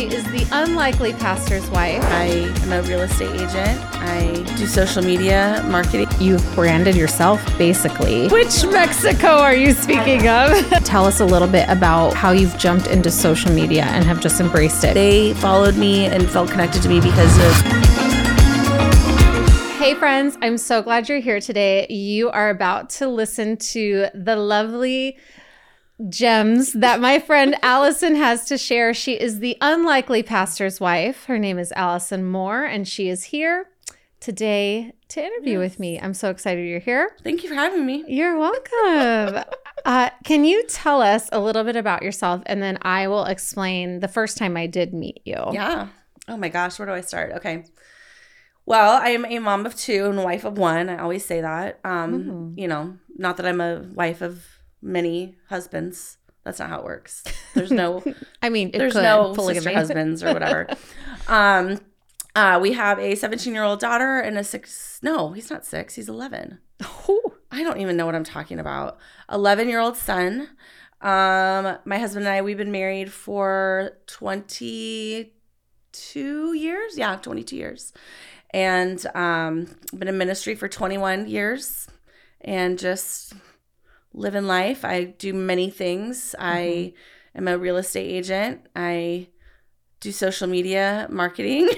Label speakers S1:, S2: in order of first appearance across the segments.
S1: She is the unlikely pastor's wife.
S2: I am a real estate agent. I do social media marketing.
S1: You've branded yourself basically. Which Mexico are you speaking of? Tell us a little bit about how you've jumped into social media and have just embraced it.
S2: They followed me and felt connected to me because of.
S1: Hey, friends, I'm so glad you're here today. You are about to listen to the lovely gems that my friend Alyson has to share. She is the unlikely pastor's wife. Her name is Alyson Moore, and she is here today to interview yes. with me. I'm so excited you're here.
S2: Thank you for having me.
S1: You're welcome. uh, can you tell us a little bit about yourself, and then I will explain the first time I did meet you?
S2: Yeah. Oh my gosh, where do I start? Okay. Well, I am a mom of two and wife of one. I always say that. Um, mm-hmm. You know, not that I'm a wife of many husbands. That's not how it works. There's no.
S1: I mean,
S2: there's could, no polygamy. sister husbands or whatever. um, uh, we have a 17 year old daughter and a six. No, he's not six. He's 11. Oh. I don't even know what I'm talking about. 11 year old son. Um, my husband and I, we've been married for 22 years. Yeah, 22 years. And um, been in ministry for 21 years and just living life. I do many things. Mm-hmm. I am a real estate agent. I do social media marketing.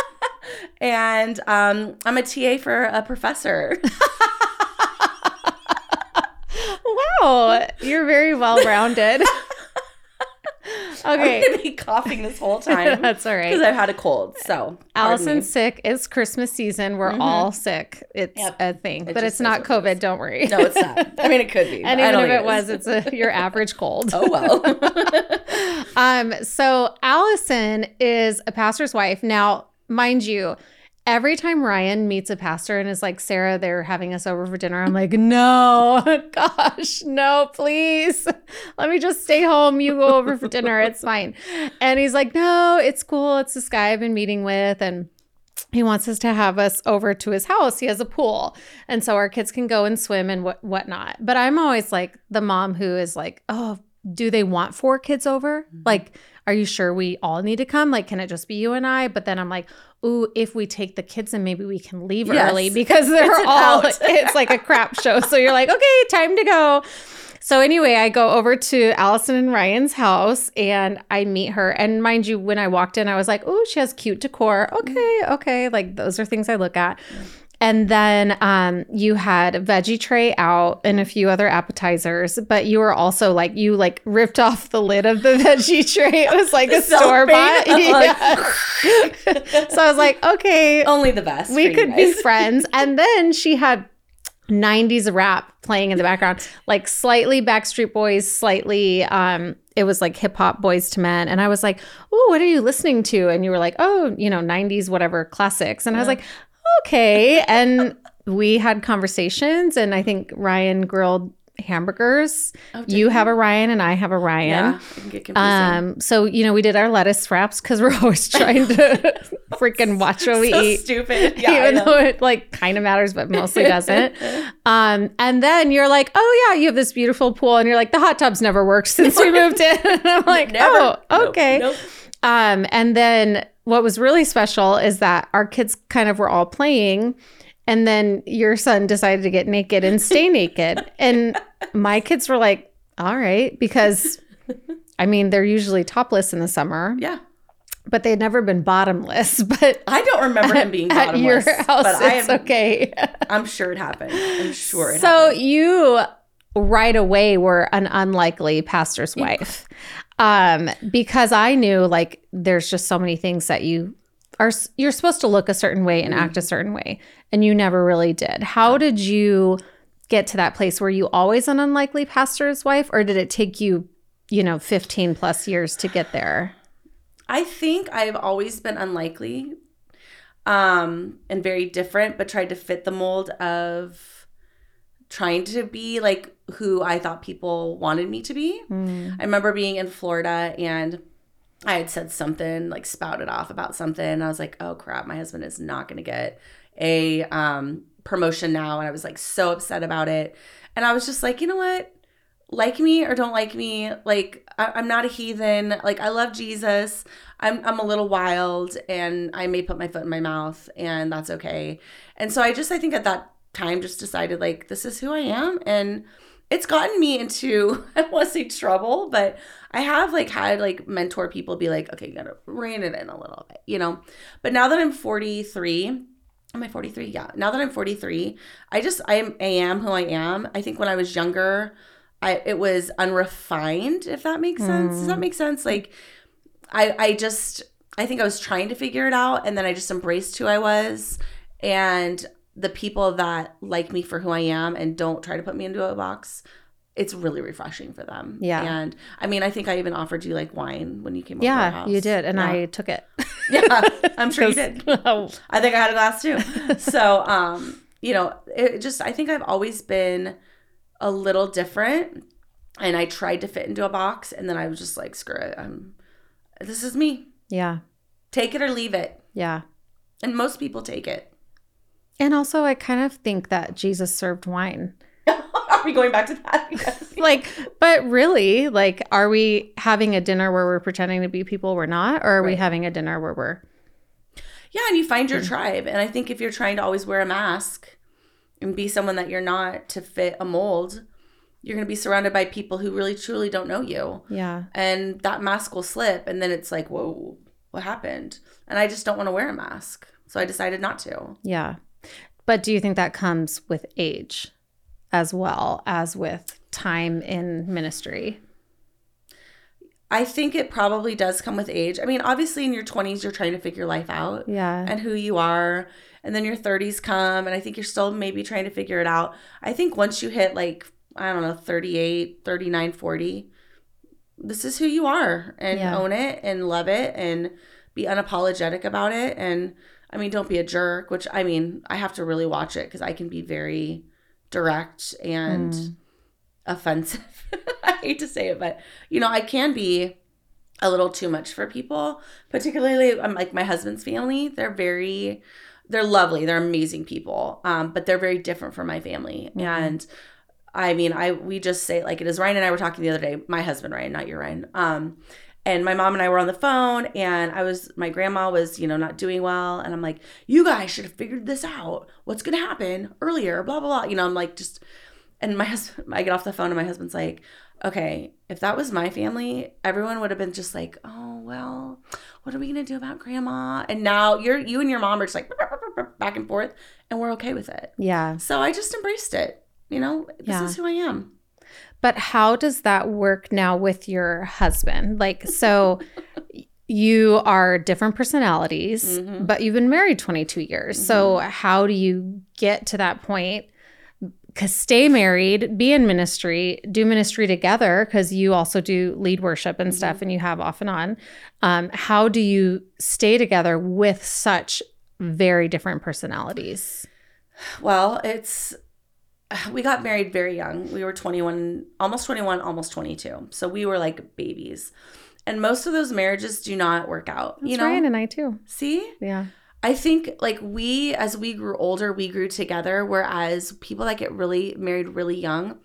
S2: and um, I'm a TA for a professor.
S1: wow, you're very well rounded.
S2: Okay. I'm gonna be coughing this whole time.
S1: That's all right.
S2: Because I've had a cold. So
S1: Alyson's sick. It's Christmas season. We're mm-hmm. all sick. It's yep. a thing. It but it's not COVID. Don't worry.
S2: No, it's not. I mean it could be.
S1: and even if it, was, it's a, your average cold.
S2: oh well.
S1: um, so Alyson is a pastor's wife. Now, mind you, every time Ryan meets a pastor and is like, Sara, they're having us over for dinner, I'm like, no, gosh, no, please. Let me just stay home. You go over for dinner. It's fine. And he's like, no, it's cool. It's this guy I've been meeting with. And he wants us to have us over to his house. He has a pool. And so our kids can go and swim and what whatnot. But I'm always like the mom who is like, oh, do they want four kids over? Mm-hmm. Like, are you sure we all need to come? Like, can it just be you and I? But then I'm like, ooh, if we take the kids and maybe we can leave yes. early because they're all, it's like a crap show. So you're like, okay, time to go. So anyway, I go over to Alyson and Ryan's house and I meet her. And mind you, when I walked in, I was like, oh, she has cute decor. Okay, okay. Like those are things I look at. And then um, you had veggie tray out and a few other appetizers, but you were also like you like ripped off the lid of the veggie tray. It was like a store bought. Yeah. so I was like, okay,
S2: only the best.
S1: We could be friends. And then she had 90s rap playing in the background, like slightly Backstreet Boys, slightly um it was like hip hop Boyz II Men and I was like, "Oh, what are you listening to?" and you were like, "Oh, you know, 90s whatever classics." And I was like, okay. And we had conversations, and I think Ryan grilled hamburgers. Oh, you have a Ryan and I have a Ryan.
S2: Yeah,
S1: um, so you know we did our lettuce wraps because we're always trying to freaking watch what we
S2: so
S1: eat.
S2: Stupid, yeah,
S1: even though it like kind of matters, but mostly doesn't. um, and then you're like, oh yeah, you have this beautiful pool, and you're like, the hot tub's never worked since we moved in. and I'm like, never. oh, okay. Nope. Nope. Um, and then what was really special is that our kids kind of were all playing and then your son decided to get naked and stay naked. And my kids were like all right because i mean they're usually topless in the summer.
S2: Yeah.
S1: But they'd never been bottomless but
S2: i don't remember him being bottomless
S1: at your house but it's am, okay.
S2: I'm sure it happened. I'm sure it happened.
S1: so
S2: happened.
S1: you right away were an unlikely pastor's wife um, because I knew like there's just so many things that you are you're supposed to look a certain way and act a mm-hmm. certain way, and you never really did. How did you get to that place? Were you always an unlikely pastor's wife, or did it take you, you know, 15 plus years to get there?
S2: I think I've always been unlikely um, and very different, but tried to fit the mold of trying to be like who I thought people wanted me to be. Mm. I remember being in Florida and I had said something like spouted off about something. And I was like, oh crap, my husband is not going to get a um, promotion now. And I was like so upset about it. And I was just like, you know what? like me or don't like me. Like I, I'm not a heathen. Like I love Jesus. I'm I'm a little wild and I may put my foot in my mouth and that's okay. And so I just I think at that time just decided like this is who I am and it's gotten me into I don't want to say trouble, but I have like had like mentor people be like, okay, you gotta rein it in a little bit, you know. But now that I'm 43, am I 43? Yeah. Now that I'm 43, I just I am I am who I am. I think when I was younger, I it was unrefined, if that makes sense. Does that mm. make sense? Like I I just I think I was trying to figure it out and then I just embraced who I was and the people that like me for who I am and don't try to put me into a box, it's really refreshing for them.
S1: Yeah.
S2: And I mean, I think I even offered you like wine when you came over to our
S1: Yeah, you did, and
S2: yeah.
S1: I took it.
S2: yeah, I'm sure you did.
S1: Oh,
S2: I think I had a glass too. so, um, you know, it just I think I've always been a little different, and I tried to fit into a box, and then I was just like, screw it, I'm. This is me.
S1: yeah,
S2: Take it or leave it,
S1: yeah.
S2: and most people take it.
S1: And also, I kind of think that Jesus served wine.
S2: Are we going back to that?
S1: Like, but really, like, are we having a dinner where we're pretending to be people we're not, or are we having a dinner where we're
S2: Yeah, and you find your hmm. tribe. And I think if you're trying to always wear a mask and be someone that you're not to fit a mold, you're going to be surrounded by people who really truly don't know you.
S1: yeah,
S2: And that mask will slip. And then it's like, whoa, what happened? And I just don't want to wear a mask. So I decided not to.
S1: yeah. But do you think that comes with age as well as with time in ministry?
S2: I think it probably does come with age. I mean, obviously in your 20s, you're trying to figure life out.
S1: Yeah,
S2: and who you are and then your 30s come and i think you're still maybe trying to figure it out i think once you hit like i don't know 38 39 40 this is who you are and
S1: Yeah.
S2: own it and love it and be unapologetic about it and i mean don't be a jerk which i mean i have to really watch it because i can be very direct and
S1: Mm.
S2: offensive i hate to say it but you know i can be a little too much for people particularly um, like my husband's family they're very they're lovely they're amazing people um, but they're very different from my family
S1: Mhm.
S2: and i mean i we just say like it is ryan and i were talking the other day my husband ryan not your ryan um, and my mom and i were on the phone and i was my grandma was you know not doing well and i'm like you guys should have figured this out. What's gonna happen earlier? Blah blah blah. You know i'm like just and my husband i get off the phone and my husband's like okay if that was my family everyone would have been just like oh well what are we gonna do about grandma? And now you're you and your mom are just like back and forth and we're okay with it.
S1: Yeah.
S2: so i just embraced it you know? This
S1: Yeah.
S2: is who i am
S1: But how does that work now with your husband? Like, so you are different personalities,
S2: Mhm.
S1: but you've been married 22 years. So, how do you get to that point? Because stay married, be in ministry, do ministry together, because you also do lead worship and stuff, and you have off and on. Um, how do you stay together with such very different personalities?
S2: well it's we got married very young we were 21 almost 21 almost 22 so we were like babies and most of those marriages do not work out
S1: That's
S2: you know
S1: Ryan and I too.
S2: see
S1: Yeah.
S2: I think like we, as we grew older, we grew together. Whereas people that get really married really young,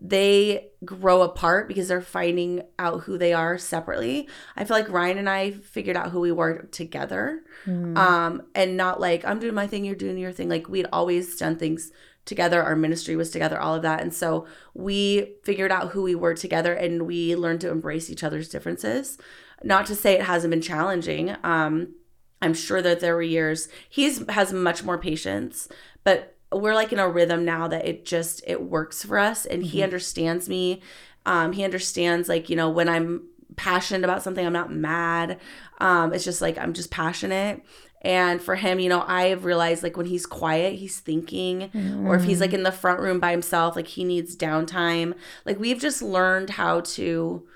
S2: they grow apart because they're finding out who they are separately. I feel like Ryan and I figured out who we were together,
S1: Mm.
S2: um, and not like I'm doing my thing, you're doing your thing. Like we'd always done things together. Our ministry was together, all of that, and so we figured out who we were together, and we learned to embrace each other's differences. Not to say it hasn't been challenging. Um, I'm sure that there were years he's has much more patience, but we're like in a rhythm now that it just it works for us and he
S1: Mhm.
S2: understands me. Um, he understands like, you know, when I'm passionate about something, I'm not mad. Um, it's just like I'm just passionate. And for him, you know, I've realized like when he's quiet, he's thinking, or if he's like in the front room by himself, like he needs downtime. Like we've just learned how to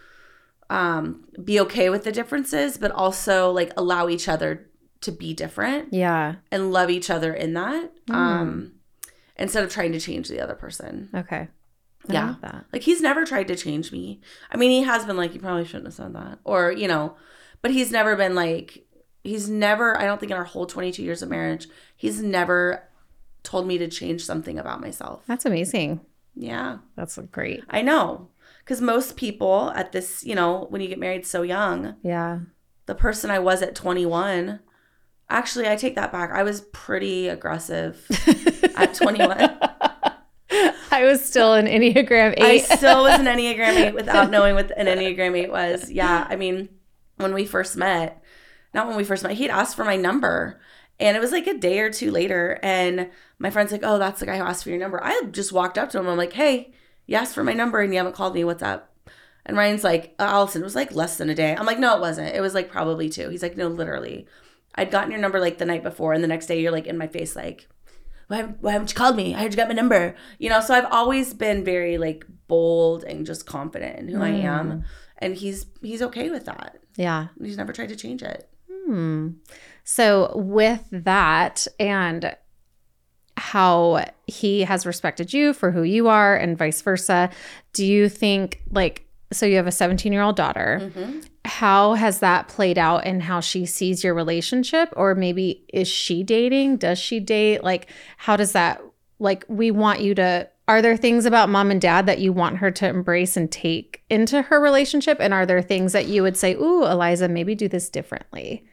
S2: um be okay with the differences, but also like allow each other to be different
S1: yeah.
S2: and love each other in that.
S1: Mm.
S2: Um instead of trying to change the other person.
S1: Okay. I
S2: Yeah.
S1: that.
S2: Like he's never tried to change me. I mean, he has been like, you probably shouldn't have said that. Or, you know, but he's never been like, he's never, I don't think in our whole 22 years of marriage, he's never told me to change something about myself.
S1: That's amazing.
S2: Yeah,
S1: That's great.
S2: I know. Because most people at this, you know, when you get married so young,
S1: Yeah.
S2: the person I was at 21, actually, I take that back. I was pretty aggressive at 21.
S1: I was still an Enneagram 8.
S2: I still was an Enneagram 8 without knowing what an Enneagram 8 was. Yeah. I mean, when we first met, not when we first met, he'd asked for my number. And it was like a day or two later. And my friend's like, oh, that's the guy who asked for your number. I just walked up to him. I'm like, hey, you asked for my number and you haven't called me. What's up? And Ryan's like, uh, Alyson, it was like less than a day. I'm like, no, it wasn't. It was like probably two. He's like, no, literally. I'd gotten your number like the night before. And the next day you're like in my face, like, why haven't, why haven't you called me? I heard you got my number. You know, so I've always been very like bold and just confident in who I am. And he's he's okay with that.
S1: yeah.
S2: He's never tried to change it.
S1: Hmm. So, with that and how he has respected you for who you are and vice versa, do you think, like, so you have a 17 year old daughter,
S2: Mm-hmm.
S1: how has that played out in how she sees your relationship? Or maybe is she dating? Does she date? Like, how does that, like, we want you to, are there things about mom and dad that you want her to embrace and take into her relationship? And are there things that you would say, ooh, Eliza, maybe do this differently?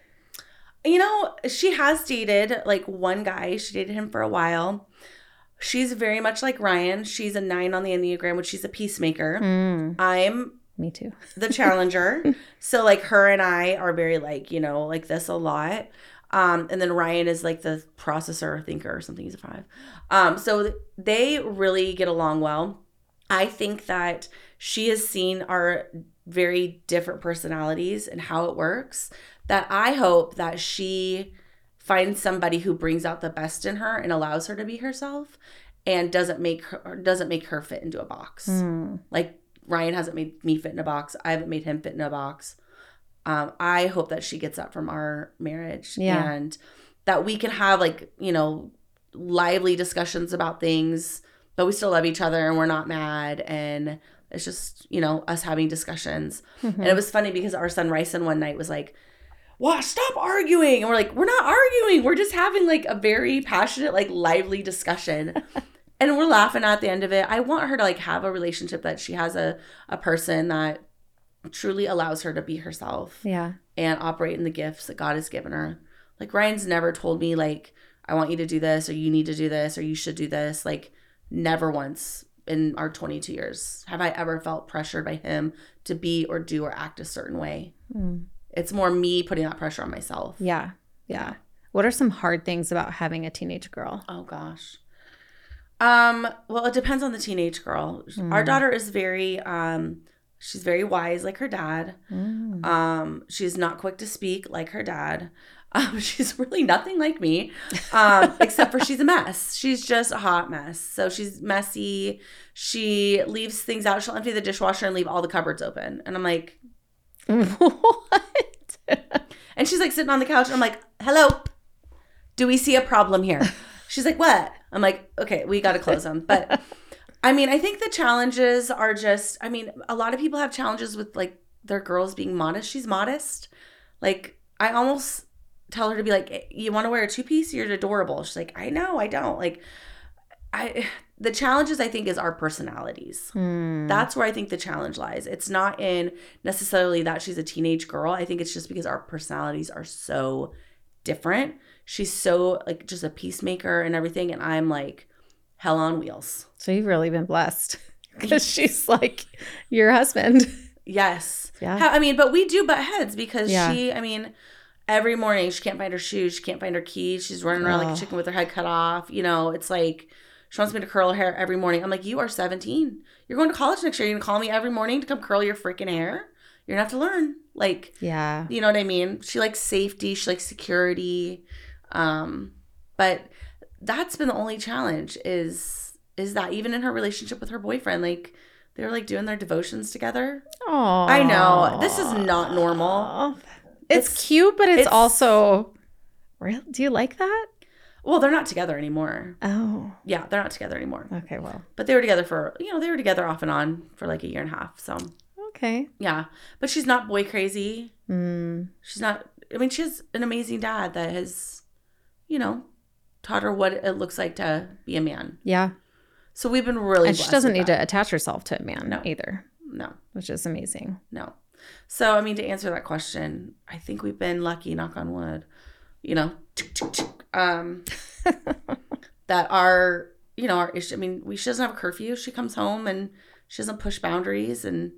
S2: You know, she has dated like one guy. She dated him for a while. She's very much like Ryan. She's a nine on the Enneagram, which she's a peacemaker.
S1: Mm,
S2: I'm
S1: me too.
S2: the challenger. so like her and I are very like, you know, like this a lot. Um, and then Ryan is like the processor thinker or something. He's a five. Um, so they really get along well. I think that she has seen our very different personalities and how it works. That I hope that she finds somebody who brings out the best in her and allows her to be herself and doesn't make her doesn't make her fit into a box.
S1: Mm,
S2: Like Ryan hasn't made me fit in a box. I haven't made him fit in a box. Um, I hope that she gets that from our marriage
S1: Yeah.
S2: and that we can have like, you know, lively discussions about things, but we still love each other and we're not mad. And it's just, you know, us having discussions.
S1: mhm.
S2: And it was funny because our son Ryson one night was like, "Wow, stop arguing!" And we're like, "We're not arguing. We're just having like a very passionate, like lively discussion." and we're laughing at the end of it. I want her to like have a relationship that she has a a person that truly allows her to be herself
S1: yeah.
S2: and operate in the gifts that God has given her. Like Ryan's never told me like I want you to do this or you need to do this or you should do this. Like never once in our 22 years have I ever felt pressured by him to be or do or act a certain way.
S1: Mm.
S2: It's more me putting that pressure on myself.
S1: Yeah. Yeah. What are some hard things about having a teenage girl?
S2: Oh gosh. Um, well, it depends on the teenage girl. Our
S1: Mm.
S2: daughter is very um she's very wise like her dad.
S1: Mm.
S2: Um, she's not quick to speak like her dad. Um, she's really nothing like me, um, except for she's a mess. She's just a hot mess. So she's messy. She leaves things out. She'll empty the dishwasher and leave all the cupboards open. And I'm like,
S1: what?
S2: and she's like sitting on the couch. And I'm like, hello, do we see a problem here? She's like, what? I'm like, okay, we got to close them. But I mean, I think the challenges are just, I mean, a lot of people have challenges with like their girls being modest. She's modest. Like, I almost tell her to be like, you want to wear a two piece? You're adorable. She's like, I know, I don't. Like, I, the challenges I think is our personalities.
S1: Hmm.
S2: That's where I think the challenge lies. It's not in necessarily that she's a teenage girl. I think it's just because our personalities are so different. She's so like just a peacemaker and everything, and I'm like hell on wheels.
S1: so you've really been blessed because she's like your husband.
S2: Yes.
S1: Yeah.
S2: How- I mean, but we do butt heads because
S1: Yeah.
S2: she, I mean, every morning she can't find her shoes, she can't find her keys, she's running around like a chicken with her head cut off. You know, it's like she wants me to curl her hair every morning. I'm like, you are 17. You're going to college next year. You're gonna call me every morning to come curl your freaking hair. You're gonna have to learn. Like,
S1: Yeah.
S2: you know what I mean? She likes safety, she likes security. Um, but that's been the only challenge is is that even in her relationship with her boyfriend, like they were like doing their devotions together.
S1: Oh,
S2: I know. This is not normal.
S1: It's,
S2: It's-
S1: cute, but it's,
S2: it's-
S1: also real. Do you like that?
S2: Well, they're not together anymore.
S1: Oh,
S2: Yeah, they're not together anymore.
S1: okay. Well,
S2: But they were together for, you know, they were together off and on for like a year and a half. So,
S1: okay.
S2: yeah. But she's not boy crazy.
S1: Mm,
S2: She's not, I mean, she has an amazing dad that has, you know, taught her what it looks like to be a man.
S1: yeah.
S2: So we've been really
S1: And she doesn't need
S2: that.
S1: to attach herself to a man
S2: No.
S1: either.
S2: No.
S1: which is amazing.
S2: No. So, I mean, to answer that question, I think we've been lucky, knock on wood, you know, um, that our, you know, our issue, I mean, we, she doesn't have a curfew. She comes home and she doesn't push boundaries and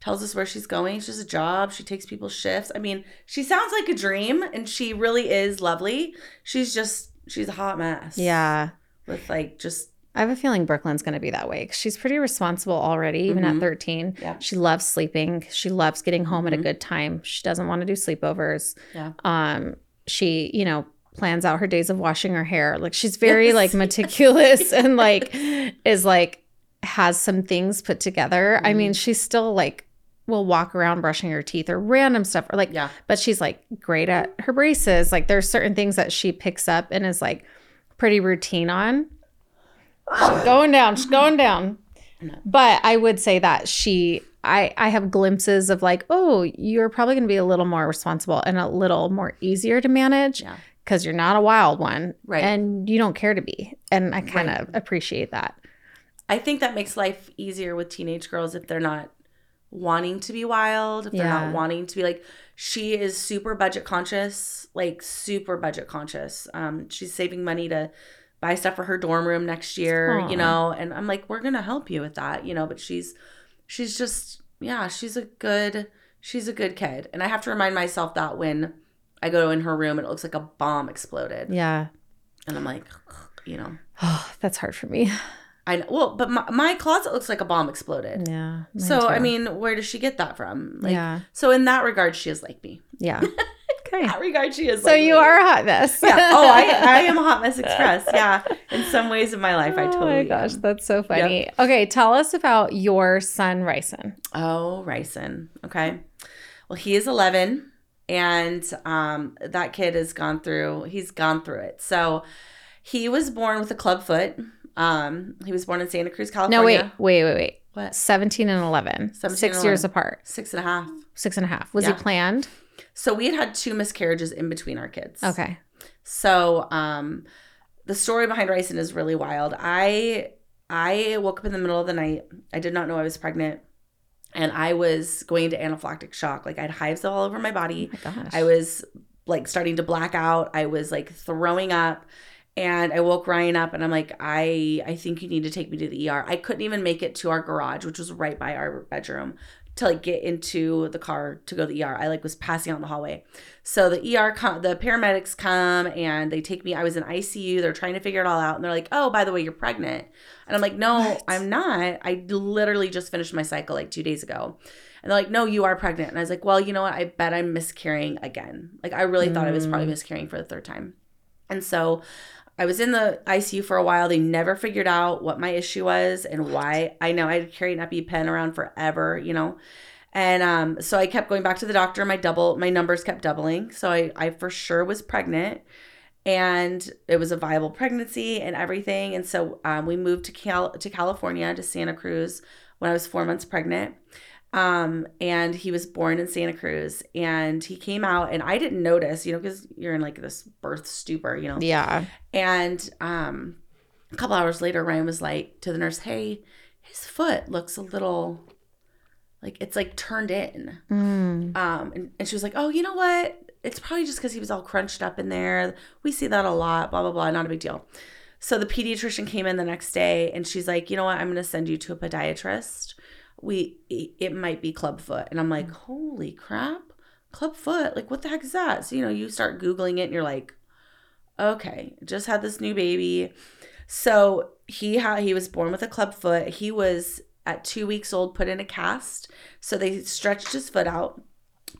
S2: tells us where she's going. She has a job. She takes people's shifts. I mean, she sounds like a dream and she really is lovely. She's just, she's a hot mess.
S1: Yeah.
S2: With like just
S1: I have a feeling Brooklyn's going to be that way she's pretty responsible already, even
S2: Mhm.
S1: at 13.
S2: Yeah.
S1: She loves sleeping. She loves getting home at a
S2: Mhm.
S1: good time. She doesn't want to do sleepovers.
S2: Yeah.
S1: Um, she, you know, plans out her days of washing her hair. Like she's very
S2: Yes.
S1: like meticulous and like is like has some things put together. I mean,
S2: Mhm.
S1: she's still like will walk around brushing her teeth or random stuff or like
S2: yeah.
S1: but she's like great at her braces. Like there's certain things that she picks up and is like pretty routine on. She's going down, she's going down. But I would say that she I I have glimpses of like, oh, you're probably going to be a little more responsible and a little more easier to manage
S2: Yeah.
S1: because you're not a wild one
S2: Right.
S1: and you don't care to be. And I kind
S2: Right.
S1: of appreciate that.
S2: I think that makes life easier with teenage girls if they're not wanting to be wild, if they're not wanting to be like she is super budget conscious, like super budget conscious. Um she's saving money to buy stuff for her dorm room next year,
S1: Aw.
S2: you know, and I'm like we're going to help you with that, you know, but she's she's just yeah, she's a good she's a good kid. And I have to remind myself that when I go in her room and it looks like a bomb exploded.
S1: Yeah.
S2: And I'm like, you know,
S1: Oh, that's hard for me.
S2: I know. Well, but my, my closet looks like a bomb exploded.
S1: Yeah.
S2: So I mean, where does she get that from? Like,
S1: yeah.
S2: So in that regard, she is like me.
S1: Yeah. Okay.
S2: In that regard, she is.
S1: So
S2: like
S1: you are a hot mess.
S2: Yeah. Oh, I, I am a hot mess express. Yeah. In some ways of my life, I totally.
S1: Oh my gosh,
S2: am.
S1: that's so funny. Okay, tell us about your son Ryson.
S2: Oh, Ryson. Okay. Well, he is 11, and um, that kid has gone through. He's gone through it. So he was born with a club foot. Um, he was born in Santa Cruz, California.
S1: No, wait, wait, wait, wait.
S2: What?
S1: 17 and 11.
S2: 17
S1: Six
S2: and
S1: years apart.
S2: Six and a half.
S1: Six and a half. Was
S2: Yeah.
S1: he planned?
S2: So we had had two miscarriages in between our kids.
S1: Okay.
S2: So um the story behind Ryson is really wild. I I woke up in the middle of the night. I did not know I was pregnant. And I was going into anaphylactic shock. Like I had hives all over my body.
S1: Oh my gosh.
S2: I was like starting to black out. I was like throwing up. And I woke Ryan up and I'm like, I I think you need to take me to the ER. I couldn't even make it to our garage, which was right by our bedroom, to like get into the car to go to the ER. I like was passing out in the hallway. So the ER com- the paramedics come and they take me. I was in ICU. They're trying to figure it all out. And they're like, oh, by the way, you're pregnant. And I'm like, no,
S1: What?
S2: I'm not. I literally just finished my cycle like two days ago. And they're like, no, you are pregnant. And I was like, well, you know what? I bet I'm miscarrying again. Like I really thought I was probably
S1: Mm.
S2: miscarrying for the third time. And so I was in the ICU for a while. They never figured out what my issue was and why. I know I had carried an EpiPen around forever, you know. And um, so I kept going back to the doctor. My double, my numbers kept doubling. So I, I for sure was pregnant, and it was a viable pregnancy and everything. And so um, we moved to Cal to California to Santa Cruz when I was four months pregnant. Um, and he was born in Santa Cruz, and he came out, and I didn't notice, you know, because you're in like this birth stupor, you know.
S1: yeah.
S2: And um, a couple hours later, Ryan was like to the nurse, "Hey, his foot looks a little like it's like turned in."
S1: Mm.
S2: Um, and, and she was like, "Oh, you know what? It's probably just because he was all crunched up in there. We see that a lot. Blah blah blah. Not a big deal." So the pediatrician came in the next day, and she's like, "You know what? I'm going to send you to a podiatrist. We it might be clubfoot." And I'm like, "Holy crap, clubfoot! Like what the heck is that?" So you know, you start googling it, and you're like, "Okay, just had this new baby." So he had he was born with a club foot. He was at two weeks old, put in a cast. So they stretched his foot out,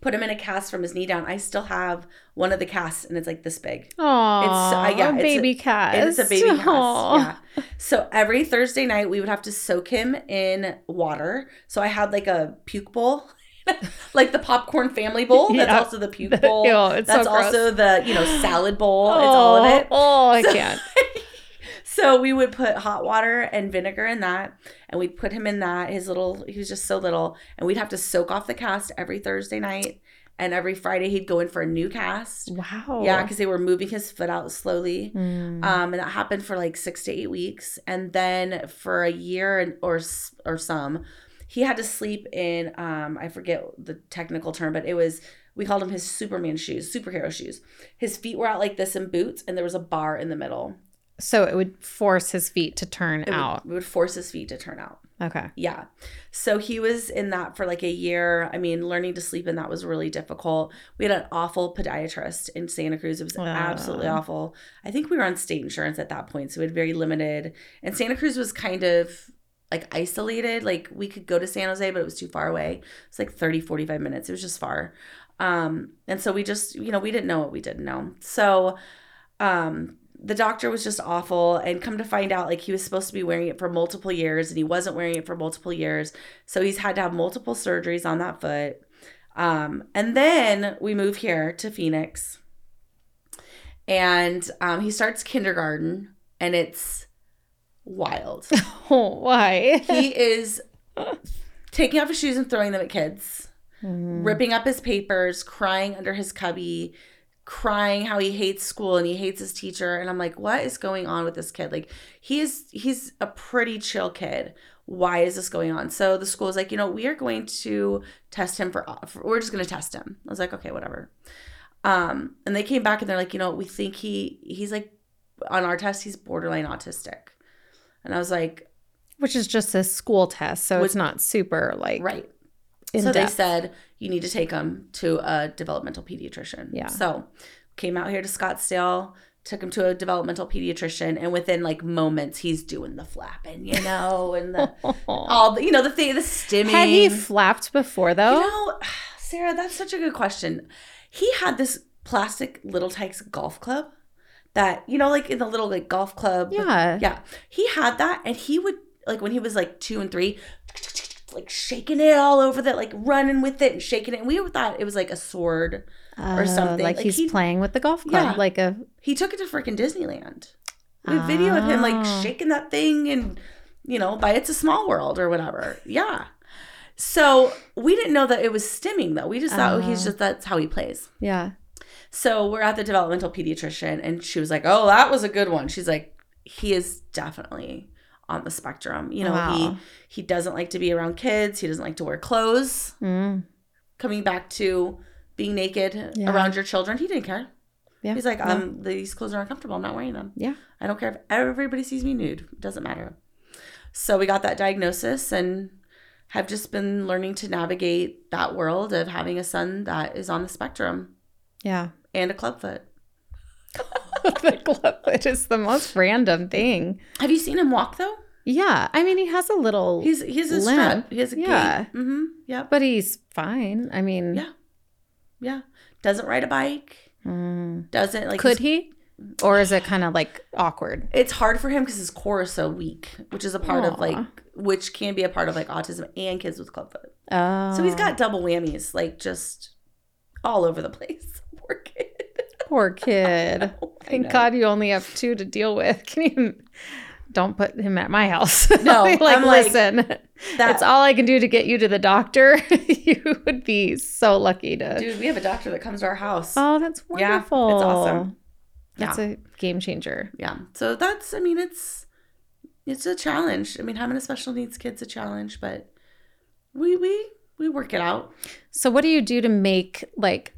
S2: put him in a cast from his knee down. I still have one of the casts, and it's like this big.
S1: Oh,
S2: uh, yeah, it's a-
S1: baby cat.
S2: It's a baby cast. Yeah. So every Thursday night, we would have to soak him in water. So I had like a puke bowl. like the popcorn family bowl. That's
S1: Yeah.
S2: also the puke bowl.
S1: Ew, it's so
S2: That's
S1: gross.
S2: also the, you know, salad bowl. It's all of it.
S1: Oh, I
S2: So-
S1: can't.
S2: So we would put hot water and vinegar in that, and we'd put him in that. His little, he was just so little, and we'd have to soak off the cast every Thursday night, and every Friday he'd go in for a new cast.
S1: Wow.
S2: Yeah, because they were moving his foot out slowly.
S1: Mm.
S2: Um, and that happened for like six to eight weeks, and then for a year or or some, he had to sleep in um I forget the technical term, but it was we called him his Superman shoes, superhero shoes. His feet were out like this in boots, and there was a bar in the middle.
S1: So it would force his feet to turn
S2: It
S1: out.
S2: would, it would force his feet to turn out.
S1: Okay.
S2: Yeah. So he was in that for like a year. I mean, learning to sleep in that was really difficult. We had an awful podiatrist in Santa Cruz. It was absolutely awful. I think we were on state insurance at that point. So we had very limited. And Santa Cruz was kind of like isolated. Like we could go to San Jose, but it was too far away. It's like 30, 45 minutes. It was just far. Um, and so we just, you know, we didn't know what we didn't know. So um the doctor was just awful. And come to find out like he was supposed to be wearing it for multiple years and he wasn't wearing it for multiple years. So he's had to have multiple surgeries on that foot. Um, and then we move here to phoenix. And um, he starts kindergarten and it's wild.
S1: Oh, why?
S2: he is taking off his shoes and throwing them at kids
S1: Mm.
S2: ripping up his papers, crying under his cubby, crying how he hates school and he hates his teacher. And I'm like, what is going on with this kid? Like, he is he's a pretty chill kid. Why is this going on? So the school is like, you know, we are going to test him for, for we're just going to test him. I was like, okay, whatever. Um, and they came back and they're like, you know, we think he he's like on our test he's borderline autistic. And I was like,
S1: Which is just a school test, so it's not super like
S2: right.
S1: In
S2: so they said you need to take him to a developmental pediatrician.
S1: Yeah.
S2: So came out here to Scottsdale, took him to a developmental pediatrician, and within like moments he's doing the flapping, you know, and the all the you know the thing, the stimming.
S1: Had he flapped before though?
S2: You know, Sara, that's such a good question. He had this plastic Little Tikes golf club that you know, like in the little like golf club.
S1: yeah.
S2: Yeah. He had that and he would like when he was like two and three, like shaking it all over that, like running with it and shaking it. And we thought it was like a sword. or
S1: Oh,
S2: something.
S1: Like,
S2: Like,
S1: he's
S2: he-
S1: playing with the golf club,
S2: Yeah.
S1: like a
S2: He took it to freaking Disneyland. We have video of him like
S1: Ah.
S2: shaking that thing and you know, by It's a Small World or whatever. Yeah. So we didn't know that it was stimming though. We just thought, oh, he's
S1: Ah.
S2: just that's how he plays.
S1: yeah.
S2: So we're at the developmental pediatrician, and she was like, "Oh, that was a good one." She's like, "He is definitely on the spectrum. You know,
S1: Wow.
S2: he he doesn't like to be around kids. He doesn't like to wear clothes.
S1: Mm.
S2: Coming back to being naked
S1: Yeah.
S2: around your children, he didn't care.
S1: Yeah.
S2: He's like,
S1: Yeah.
S2: um, these clothes are uncomfortable. I'm not wearing them.
S1: Yeah.
S2: I don't care if everybody sees me nude. It doesn't matter. So we got that diagnosis and have just been learning to navigate that world of having a son that is on the spectrum
S1: Yeah.
S2: and a clubfoot.
S1: the club foot is the most random thing.
S2: Have you seen him walk though?
S1: Yeah. I mean, he has a little,
S2: He's he's a
S1: Limp.
S2: strap. He has a
S1: Yeah.
S2: gait. Mm-hmm. Yep.
S1: but he's fine. I mean,
S2: Yeah. Yeah. Doesn't ride a bike.
S1: mm.
S2: Doesn't like.
S1: could he? Or is it kind of like awkward?
S2: It's hard for him because his core is so weak, which is a part of like, which can be a part of like autism and kids with clubfoot.
S1: Oh.
S2: So he's got double whammies, like just all over the place. Poor kid.
S1: Poor kid.
S2: I
S1: Thank. God you only have two to deal with. Can you? Don't put him at my house.
S2: No,
S1: like
S2: I'm like,
S1: listen.
S2: That,
S1: That's all I can do to get you to the doctor. you would be so lucky to.
S2: dude. We have a doctor that comes to our house.
S1: Oh, that's
S2: Yeah, it's awesome.
S1: That's a game changer.
S2: yeah. So that's. I mean, it's it's a challenge. I mean, having a special needs kid's a challenge, but we we we work it out.
S1: So, what do you do to make like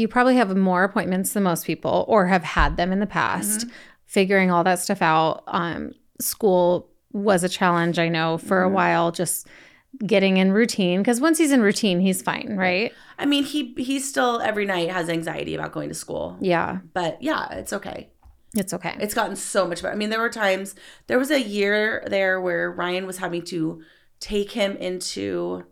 S1: you probably have more appointments than most people, or have had them in the past?
S2: Mm-hmm.
S1: Figuring all that stuff out. Um, school was a challenge. I know for a
S2: Mhm.
S1: while, just getting in routine because once he's in routine, he's fine, right?
S2: I mean, he he still every night has anxiety about going to school,
S1: Yeah,
S2: but yeah, it's okay.
S1: it's okay.
S2: It's gotten so much better. I mean, there were times, there was a year there where Ryan was having to take him into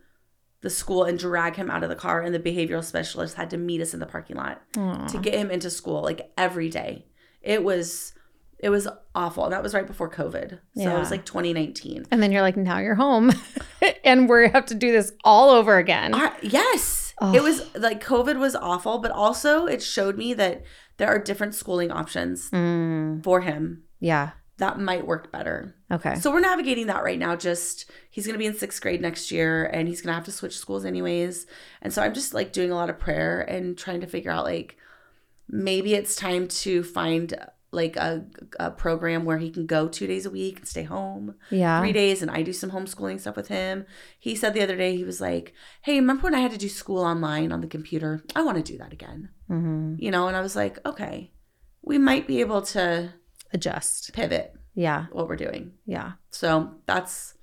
S2: the school and drag him out of the car, and the behavioral specialist had to meet us in the parking lot
S1: Aw.
S2: to get him into school like every day. It was, it was awful. And that was right before COVID. So it was like 2019.
S1: and then you're like, now you're home, and we have to do this all over again.
S2: I, yes.
S1: Ugh.
S2: It was like COVID was awful, but also it showed me that there are different schooling options
S1: Mm,
S2: for him
S1: yeah.
S2: That might work better.
S1: Okay.
S2: So we're navigating that right now. Just he's going to be in sixth grade next year and he's going to have to switch schools anyways. And so I'm just like doing a lot of prayer and trying to figure out like maybe it's time to find like a, a program where he can go two days a week and stay home
S1: Yeah.
S2: three days and I do some homeschooling stuff with him. He said the other day, he was like, Hey, remember when I had to do school online on the computer? I want to do that again.
S1: hmm
S2: You know, and I was like, Okay, we might be able to
S1: Adjust.
S2: pivot
S1: Yeah.
S2: what we're doing.
S1: Yeah.
S2: So that's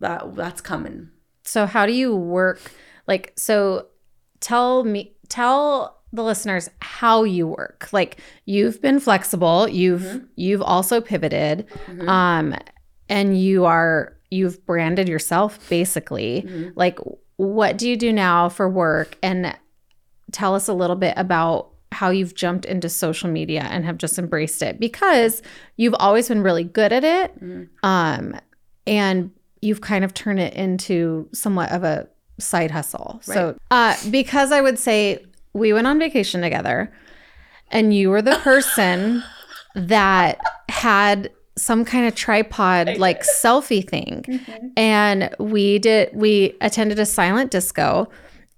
S2: that that's coming.
S1: So how do you work? Like, so tell me, tell the listeners how you work. Like, you've been flexible. You've
S2: Mhm.
S1: you've also pivoted,
S2: Mhm.
S1: um, and you are you've branded yourself basically.
S2: Mhm.
S1: Like, what do you do now for work? And tell us a little bit about how you've jumped into social media and have just embraced it because you've always been really good at it
S2: Mhm.
S1: um, and you've kind of turned it into somewhat of a side hustle. So, uh, because I would say we went on vacation together, and you were the person that had some kind of tripod like selfie thing, and we did we attended a silent disco,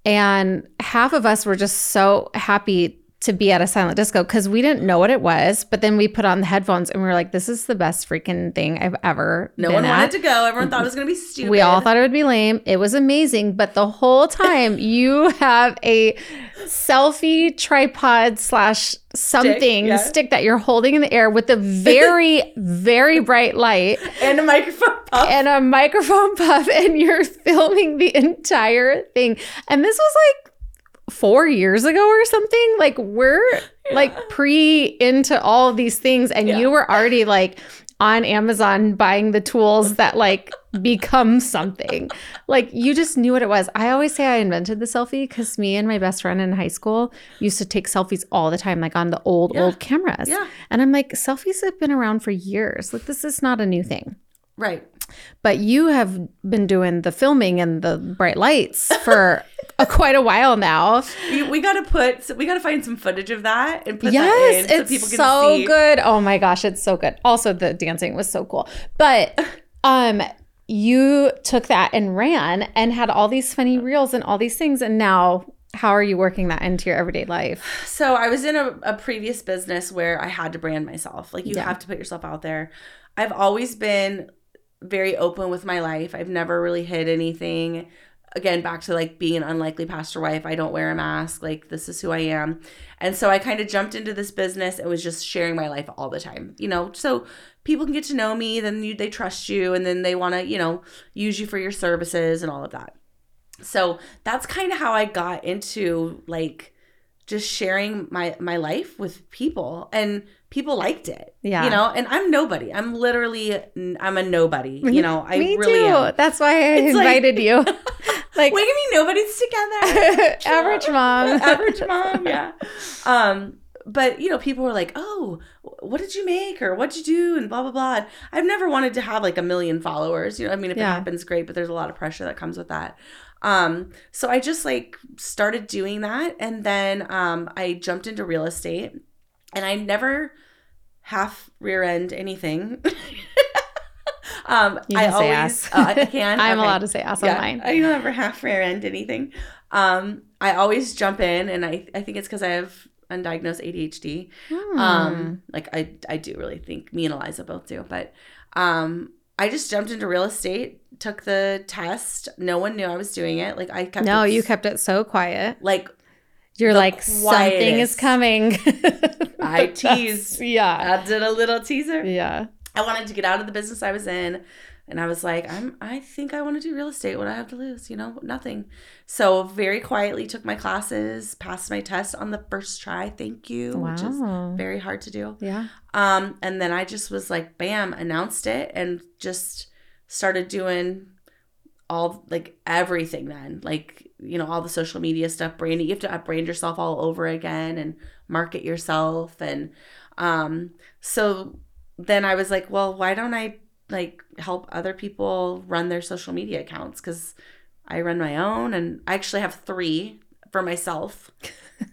S1: and half of us were just so happy to be at a silent disco because we didn't know what it was. But then we put on the headphones and we were like, "This is the best freaking thing I've ever."
S2: No one
S1: at.
S2: wanted to go. Everyone thought it was gonna be stupid.
S1: We all thought it would be lame. It was amazing, but the whole time you have a selfie tripod slash something
S2: yeah.
S1: stick that you're holding in the air with a very very bright light
S2: and a microphone puff.
S1: and a microphone puff, and you're filming the entire thing. And this was like four years ago or something. Like we're like pre into all of these things, and
S2: Yeah.
S1: you were already like on Amazon buying the tools that like become something. Like you just knew what it was. I always say I invented the selfie because me and my best friend in high school used to take selfies all the time, like on the old,
S2: Yeah.
S1: old cameras.
S2: Yeah.
S1: And I'm like, selfies have been around for years. Like this is not a new thing.
S2: right.
S1: But you have been doing the filming and the bright lights for quite a while now.
S2: We, we gotta put we gotta find some footage of that and put
S1: yes,
S2: that in
S1: it's
S2: so people can
S1: so
S2: see.
S1: good. Oh my gosh, it's so good. Also, the dancing was so cool. But um, you took that and ran and had all these funny reels and all these things, and now. How are you working that into your everyday life?
S2: So I was in a, a previous business where I had to brand myself. Like you
S1: Yeah.
S2: have to put yourself out there. I've always been very open with my life. I've never really hid anything. Again, back to like being an unlikely pastor wife. I don't wear a mask. Like this is who I am. And so I kind of jumped into this business and was just sharing my life all the time. You know, so people can get to know me, then you, they trust you, and then they want to, you know, use you for your services and all of that. So that's kind of how I got into like just sharing my my life with people and people liked it.
S1: Yeah.
S2: You know, and I'm nobody. I'm literally I'm a nobody. You know, I
S1: Me
S2: really
S1: too.
S2: am.
S1: That's why I
S2: It's like-
S1: invited you. like
S2: What do you mean nobody's together?
S1: average mom.
S2: average mom, yeah. Um, but you know, people were like, "Oh, what did you make?" or "What'd you do?" and blah blah blah. And I've never wanted to have like a million followers. You know, I mean, if
S1: Yeah.
S2: it happens, great, but there's a lot of pressure that comes with that. Um, so I just like started doing that, and then um, I jumped into real estate, and I never half rear end anything. um,
S1: You
S2: I
S1: say
S2: always,
S1: ass.
S2: Uh, I can.
S1: I'm
S2: Okay.
S1: allowed to say ass on mine.
S2: I never half rear end anything. Um, I always jump in, and I I think it's because I have undiagnosed ADHD.
S1: Hmm.
S2: Um, like I I do really think me and Eliza both do, but um, I just jumped into real estate, took the test. No one knew I was doing it. Like I kept
S1: no,
S2: it
S1: you kept it so quiet.
S2: like
S1: You're
S2: the
S1: like something is coming.
S2: I teased.
S1: Yeah.
S2: I did a little teaser.
S1: Yeah.
S2: I wanted to get out of the business I was in. And I was like, I'm I think I want to do real estate. What do I have to lose? You know, nothing. So very quietly took my classes, passed my test on the first try. Thank you. Which is very hard to do.
S1: Yeah.
S2: Um, and then I just was like, bam, announced it and just started doing all like everything then. Like, you know, all the social media stuff, branding. You have to upbrand yourself all over again and market yourself. And um, so then I was like, well, why don't I like help other people run their social media accounts? Because I run my own and I actually have three for myself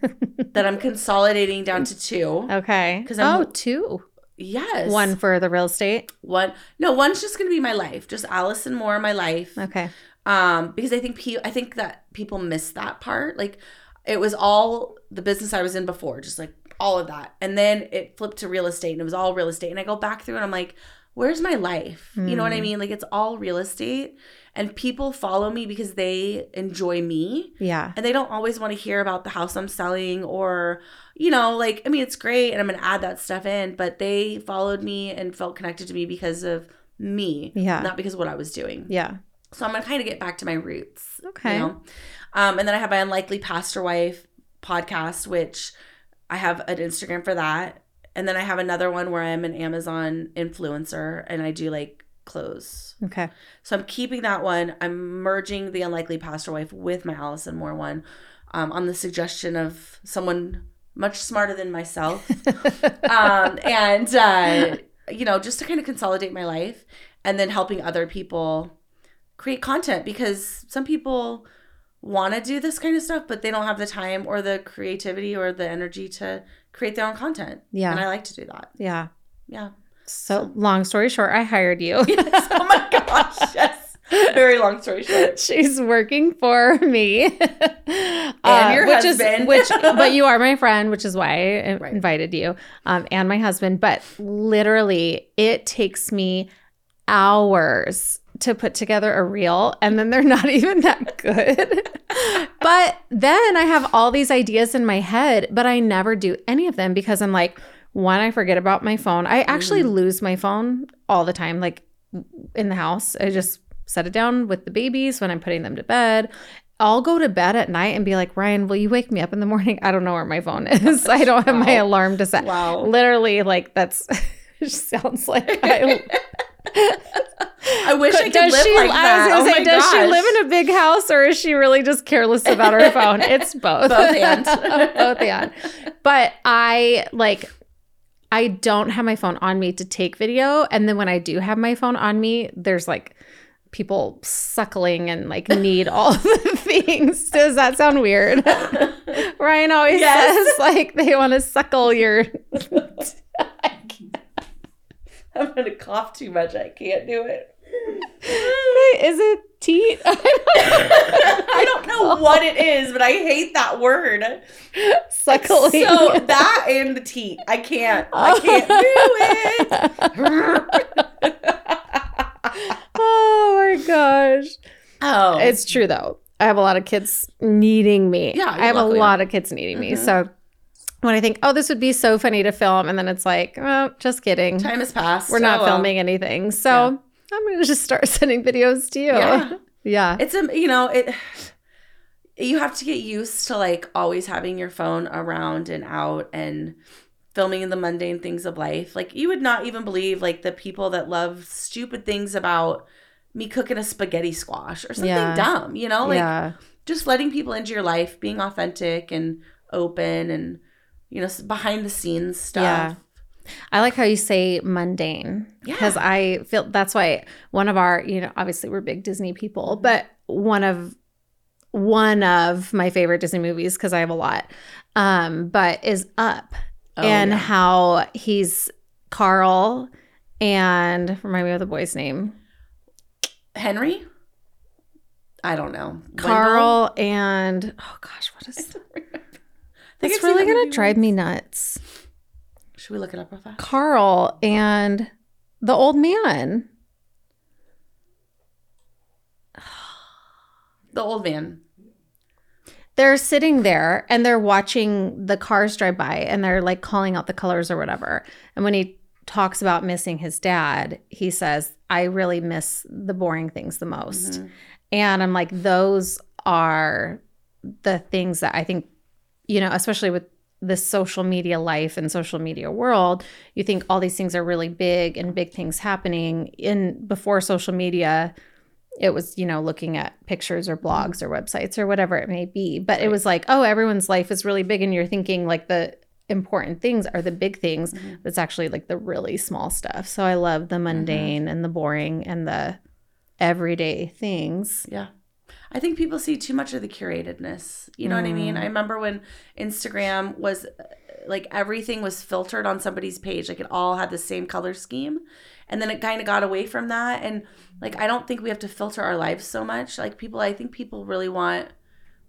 S2: that I'm consolidating down to two.
S1: Okay.
S2: 'Cause I'm-
S1: oh, two.
S2: Yes.
S1: One for the real estate.
S2: One. No, one's just gonna be my life. Just Alyson Moore, my life.
S1: Okay.
S2: Um, because I think pe- I think that people miss that part. Like, it was all the business I was in before, just like all of that. And then it flipped to real estate and it was all real estate. And I go back through and I'm like, where's my life? You know what I
S1: Mm.
S2: mean? Like it's all real estate. And people follow me because they enjoy me
S1: Yeah.
S2: and they don't always want to hear about the house I'm selling or, you know, like, I mean, it's great and I'm going to add that stuff in, but they followed me and felt connected to me because of me,
S1: Yeah.
S2: not because of what I was doing.
S1: Yeah.
S2: So I'm going to kind of get back to my roots.
S1: Okay.
S2: You know? um, and then I have my Unlikely Pastor Wife podcast, which I have an Instagram for that. And then I have another one where I'm an Amazon influencer and I do like clothes.
S1: Okay.
S2: So I'm keeping that one. I'm merging the Unlikely Pastor Wife with my Alyson Moore one um, on the suggestion of someone much smarter than myself. um, and, uh, you know, just to kind of consolidate my life and then helping other people create content because some people want to do this kind of stuff, but they don't have the time or the creativity or the energy to create their own content.
S1: Yeah.
S2: And I like to do that.
S1: Yeah.
S2: Yeah.
S1: So long story short, I hired you.
S2: Yes. Oh my gosh. Yes. Very long story short.
S1: She's working for me.
S2: And your
S1: which
S2: husband.
S1: is which but you are my friend, which is why I
S2: Right.
S1: invited you. Um, and my husband. But literally it takes me hours to put together a reel and then they're not even that good. but then I have all these ideas in my head, but I never do any of them because I'm like, one, I forget about my phone. I actually mm. lose my phone all the time, like in the house. I just set it down with the babies when I'm putting them to bed. I'll go to bed at night and be like, Ryan, will you wake me up in the morning? I don't know where my phone oh, is. I don't have my alarm to set.
S2: Wow.
S1: Literally, like that's sounds like I
S2: I wish I could
S1: does
S2: live
S1: she
S2: like
S1: I was gonna
S2: oh
S1: say, does she live in a big house or is she really just careless about her phone? It's both.
S2: Both and.
S1: both and. But I like I don't have my phone on me to take video. And then when I do have my phone on me, there's like people suckling and like need all the things. Does that sound weird? Ryan always
S2: Yes.
S1: says like they want to suckle your
S2: I'm gonna cough too much. I can't do it.
S1: Is it teat?
S2: I don't know what it is, but I hate that word.
S1: Suckling.
S2: So that and the teat. I can't. I can't do it.
S1: oh my gosh.
S2: Oh,
S1: It's true though. I have a lot of kids needing me.
S2: Yeah,
S1: I have
S2: luckily.
S1: a lot of kids needing me.
S2: Mhm.
S1: So when I think, oh, this would be so funny to film, and then it's like, oh, just kidding.
S2: time has passed.
S1: We're not
S2: Oh, well.
S1: filming anything. So
S2: Yeah.
S1: I'm gonna just start sending videos to you.
S2: Yeah.
S1: Yeah.
S2: It's a you know it. You have to get used to like always having your phone around and out and filming the mundane things of life. Like you would not even believe like the people that love stupid things about me cooking a spaghetti squash or something
S1: Yeah.
S2: dumb. You know, like
S1: yeah.
S2: just letting people into your life, being authentic and open and you know behind the scenes stuff.
S1: Yeah. I like how you say mundane
S2: Yeah.
S1: because I feel that's why one of our, you know, obviously we're big Disney people, but one of one of my favorite Disney movies because I have a lot, um, but is Up
S2: Oh,
S1: and
S2: yeah.
S1: how he's Carl and remind me of the boy's name,
S2: Henry. I don't know. Wendell?
S1: Carl and oh gosh, what is
S2: I. I think
S1: that's really gonna drive me nuts.
S2: Should we look it up real fast?
S1: Carl and the old man.
S2: The old man.
S1: they're sitting there and they're watching the cars drive by and they're like calling out the colors or whatever. And when he talks about missing his dad, he says, I really miss the boring things the most.
S2: Mhm.
S1: And I'm like, those are the things that I think, you know, especially with this social media life and social media world, you think all these things are really big and big things happening. In before social media it was you know looking at pictures or blogs or websites or whatever it may be. But it was like oh everyone's life is really big and you're thinking like the important things are the big things.
S2: Mhm.
S1: that's actually like the really small stuff. So i love the mundane and the boring and the everyday things.
S2: Yeah. I think people see too much of the curatedness. You know what I mean?
S1: Mm.
S2: I remember when Instagram was like everything was filtered on somebody's page. Like it all had the same color scheme. And then it kind of got away from that. And like, I don't think we have to filter our lives so much. Like, people, I think people really want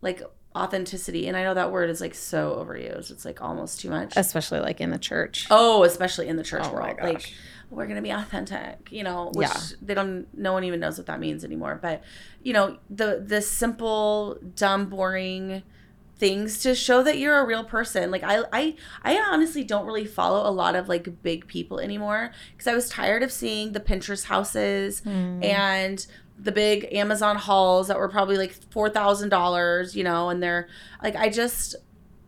S2: like authenticity. And I know that word is like so overused. It's like almost too much.
S1: Especially like in the church.
S2: Oh, especially in the church
S1: Oh
S2: world. Like we're gonna be authentic, you know, which
S1: Yeah.
S2: they don't no one even knows what that means anymore. But you know, the the simple, dumb, boring things to show that you're a real person. Like I I I honestly don't really follow a lot of like big people anymore because I was tired of seeing the Pinterest houses
S1: Mm.
S2: and the big Amazon hauls that were probably like four thousand dollars, you know, and they're like I just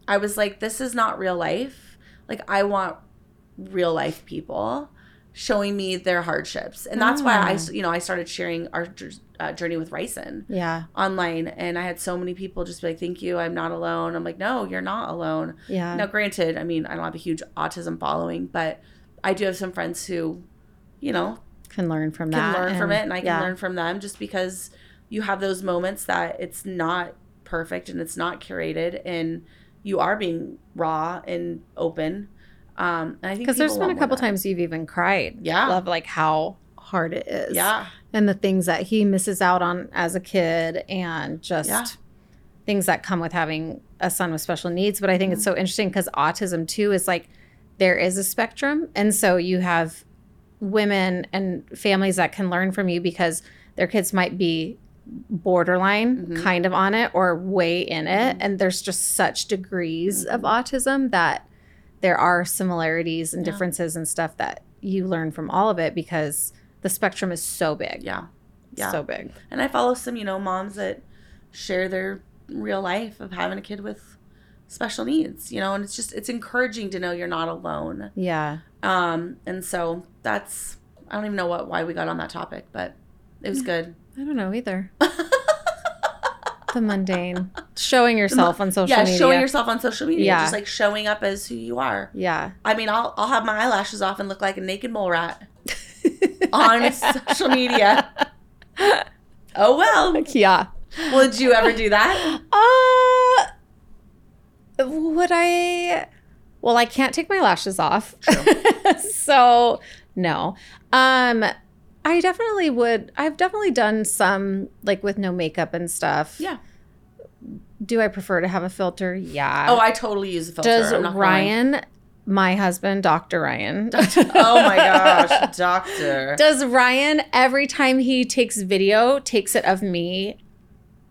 S2: I was like, this is not real life. Like I want real life people showing me their hardships, and that's why I,
S1: Oh.
S2: you know, I started sharing our uh, journey with Ryson
S1: Yeah.
S2: online, and I had so many people just be like, "Thank you, I'm not alone." I'm like, "No, you're not alone."
S1: Yeah.
S2: Now, granted, I mean, I don't have a huge autism following, but I do have some friends who, you know,
S1: Can learn from
S2: can
S1: that.
S2: learn from it and I can
S1: yeah.
S2: learn from them just because you have those moments that it's not perfect and it's not curated and you are being raw and open. Um, and I think
S1: Because there's been a couple times you've even cried.
S2: Yeah.
S1: love like how hard it is.
S2: Yeah.
S1: And the things that he misses out on as a kid and just
S2: Yeah.
S1: things that come with having a son with special needs. But I think
S2: Mm-hmm.
S1: it's so interesting because autism too is like there is a spectrum. And so you have women and families that can learn from you because their kids might be borderline
S2: Mhm.
S1: kind of on it or way in it and there's just such degrees of autism that there are similarities and
S2: Yeah.
S1: differences and stuff that you learn from all of it because the spectrum is so big
S2: Yeah. Yeah.
S1: so big
S2: And I follow some, you know, moms that share their real life of having a kid with special needs, you know, and it's just it's encouraging to know you're not alone.
S1: yeah
S2: Um, and so that's I don't even know what why we got on that topic, but it was good.
S1: i don't know either the mundane showing yourself on social
S2: yeah,
S1: media
S2: showing yourself on social media,
S1: Yeah.
S2: just like showing up as who you are.
S1: yeah
S2: I mean, I'll I'll have my eyelashes off and look like a naked mole rat on social media. Oh well.
S1: yeah
S2: Would you ever do that?
S1: Uh, would I? Well, I can't take my lashes off, so no. Um, I definitely would. I've definitely done some like with no makeup and stuff.
S2: Yeah.
S1: Do I prefer to have a filter? Yeah.
S2: Oh, I totally use a filter.
S1: Does
S2: I'm not gonna.
S1: Ryan, my husband, Dr. Ryan,
S2: oh my gosh, doctor.
S1: Does Ryan every time he takes video takes it of me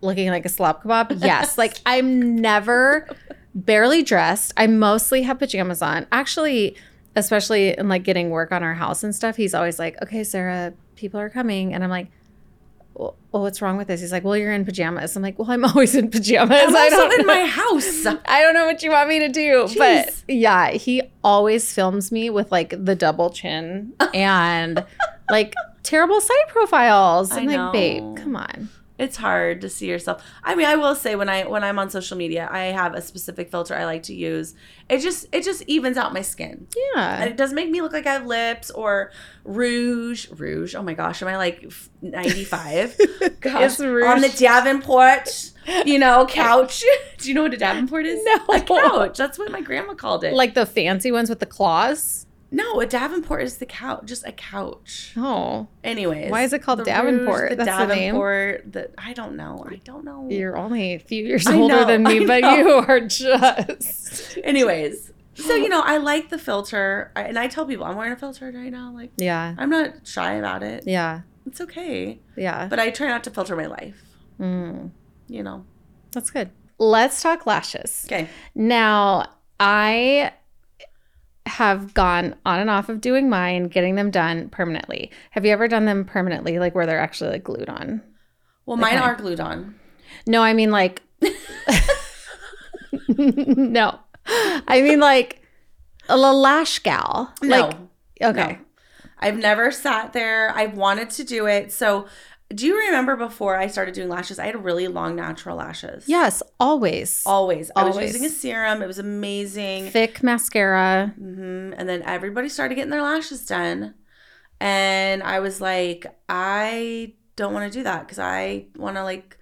S1: looking like a slop kebab? Yes. like I'm never barely dressed. I mostly have pajamas on. Actually, especially in like getting work on our house and stuff, he's always like, "Okay, Sara, people are coming," and I'm like. Well, what's wrong with this? He's like, well, you're in pajamas. I'm like, well, I'm always in pajamas.
S2: I'm
S1: I don't
S2: in my house.
S1: I don't know what you want me to do, but yeah, he always films me with like the double chin and like terrible side profiles.
S2: I
S1: I'm like, babe, come on.
S2: It's hard to see yourself. I mean, I will say when I when I'm on social media, I have a specific filter I like to use. It just it just evens out my skin. And
S1: Yeah.
S2: it doesn't make me look like I have lips or rouge. Rouge. Oh my gosh, am I like 95? Gosh.
S1: Rouge.
S2: On the Davenport, you know, couch. Do you know what a Davenport is?
S1: No.
S2: A couch. That's what my grandma called it.
S1: Like the fancy ones with the claws.
S2: No, a Davenport is the couch, just a couch.
S1: Oh,
S2: Anyways,
S1: Why is it called
S2: the
S1: Davenport?
S2: the
S1: That's the name?
S2: The, I don't know. I don't know.
S1: you're only a few years
S2: I
S1: older
S2: know,
S1: than me, but you are just.
S2: Anyways, so you know, I like the filter, I, and I tell people I'm wearing a filter right now. Like,
S1: Yeah.
S2: I'm not shy about it.
S1: Yeah.
S2: It's okay,
S1: Yeah.
S2: but I try not to filter my life.
S1: Mm,
S2: You know.
S1: that's good. Let's talk lashes.
S2: Okay.
S1: Now, I have gone on and off of doing mine, getting them done permanently. Have you ever done them permanently, like where they're actually like glued on?
S2: Well, mine
S1: Okay.
S2: are glued on.
S1: No, I mean like, no, I mean like a la lash gal.
S2: No.
S1: Like, okay.
S2: No. I've never sat there. I've wanted to do it. So, do you remember before I started doing lashes? I had really long natural lashes.
S1: Yes, always.
S2: Always. I was using a serum. It was amazing.
S1: Thick mascara.
S2: hmm And then everybody started getting their lashes done. And I was like, I don't want to do that because I want to like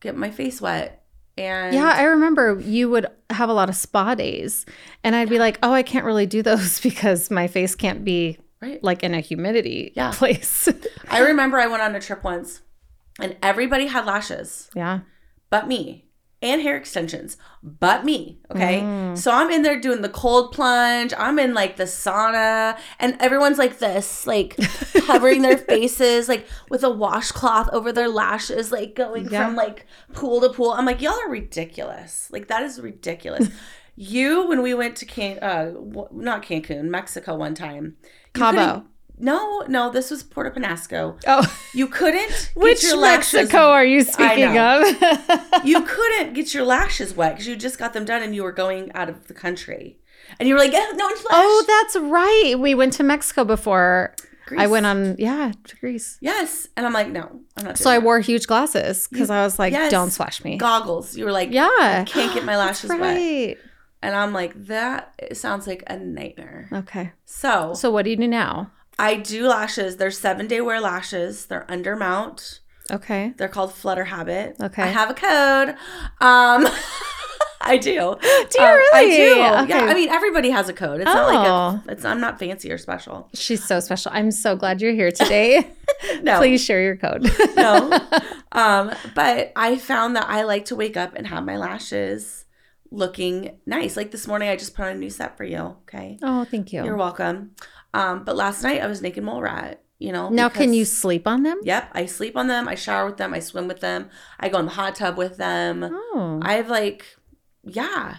S2: get my face wet. And
S1: Yeah, I remember you would have a lot of spa days, and I'd be like, "Oh, I can't really do those because my face can't be
S2: right.
S1: like in a humidity
S2: Yeah.
S1: place."
S2: I remember I went on a trip once and everybody had lashes
S1: yeah.
S2: but me. and hair extensions, but me. Okay.
S1: Mm.
S2: So I'm in there doing the cold plunge. I'm in like the sauna, and everyone's like this, like covering their faces, like with a washcloth over their lashes, like going
S1: Yeah.
S2: from like pool to pool. I'm like, y'all are ridiculous. Like, that is ridiculous. you, when we went to Can, uh, not Cancun, Mexico one time,
S1: Cabo.
S2: No, no, this was Puerto Penasco.
S1: Oh,
S2: You couldn't get
S1: which
S2: your lashes
S1: Mexico are you speaking of?
S2: you couldn't get your lashes wet because you just got them done and you were going out of the country. And you were like, eh, no one's
S1: oh, that's right. We went to Mexico before. I went on, yeah, to Greece.
S2: Yes. And I'm like, no, I'm not
S1: So I wore huge glasses because I was like,
S2: yes.
S1: don't swash me.
S2: goggles. You were like,
S1: Yeah.
S2: I can't get my lashes
S1: That's
S2: wet. And I'm like, that sounds like a nightmare.
S1: Okay.
S2: So
S1: So what do you do now?
S2: I do lashes. They're seven day wear lashes. They're under mount.
S1: Okay.
S2: They're called Flutter Habit.
S1: Okay.
S2: I have a code. Um, I do.
S1: Do you
S2: Um, I
S1: really?
S2: do. Yeah. I mean, everybody has a code. It's not like
S1: Oh.
S2: a, it's. I'm not fancy or special.
S1: She's so special. I'm so glad you're here today.
S2: No.
S1: Please share your code.
S2: no. Um, but I found that I like to wake up and have my lashes looking nice. Like this morning, I just put on a new set for you. Okay.
S1: Oh, thank you.
S2: You're welcome. Um, but last night I was naked mole rat, you know.
S1: now, can you sleep on them?
S2: Yep. I sleep on them. I shower with them. I swim with them. I go in the hot tub with them.
S1: Oh.
S2: I have like, yeah,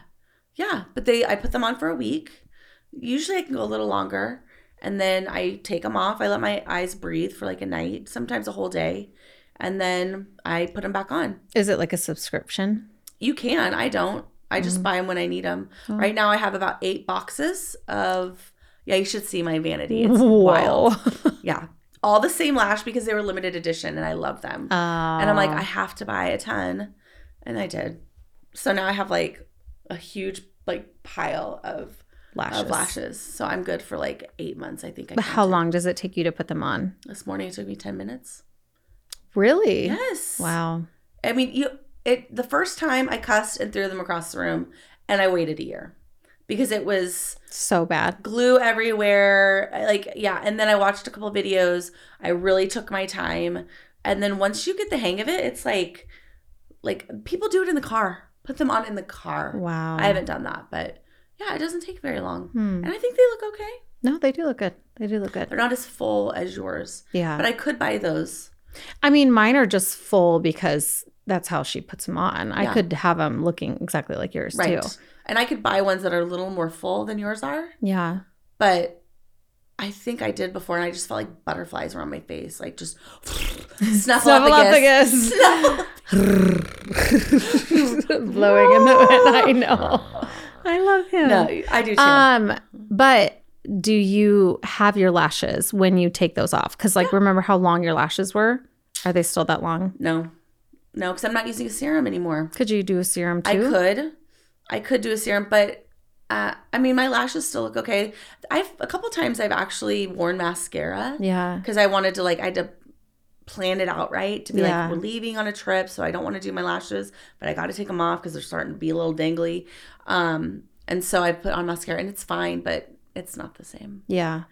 S2: yeah. But they, I put them on for a week. Usually I can go a little longer. And then I take them off. I let my eyes breathe for like a night, sometimes a whole day. And then I put them back on.
S1: Is it like a subscription?
S2: You can. I don't. I just mm. buy them when I need them.
S1: Oh.
S2: Right now I have about eight boxes of, yeah, you should see my vanity. It's wild. Yeah. All the same lash because they were limited edition and I love them. And I'm like, I have to buy a ton. And I did. So now I have like a huge like pile of,
S1: lashes.
S2: of lashes. So I'm good for like eight months, I think. I
S1: But how
S2: counted.
S1: long does it take you to put them on?
S2: This morning it took me 10 minutes.
S1: Really?
S2: Yes.
S1: Wow.
S2: I mean, you it the first time I cussed and threw them across the room and I waited a year because it was
S1: So bad.
S2: glue everywhere. Like, yeah. And then I watched a couple videos. I really took my time. And then once you get the hang of it, it's like, like people do it in the car. Put them on in the car.
S1: Wow.
S2: I haven't done that, but yeah, it doesn't take very long.
S1: Hmm.
S2: And I think they look okay.
S1: No, they do look good. They do look good.
S2: They're not as full as yours,
S1: Yeah.
S2: but I could buy those.
S1: I mean, mine are just full because that's how she puts them on. I could have them looking exactly like yours
S2: Right.
S1: too.
S2: And I could buy ones that are a little more full than yours are,
S1: Yeah.
S2: but I think I did before and I just felt like butterflies were on my face. Like just snuffleupagus.
S1: Blowing in the wind. I know. I love him.
S2: No, I do too.
S1: Um, but do you have your lashes when you take those off? Because like, remember how long your lashes were? Are they still that long?
S2: no, no, because I'm not using a serum anymore.
S1: Could you do a serum too?
S2: I could, I could do a serum, but uh, I mean, my lashes still look okay. I've a couple times I've actually worn mascara
S1: Yeah.
S2: because I wanted to like I had to plan it out right to be
S1: Yeah.
S2: like we're leaving on a trip, so I don't want to do my lashes, but I got to take them off because they're starting to be a little dangly. Um, and so I put on mascara, and it's fine, but it's not the same.
S1: Yeah.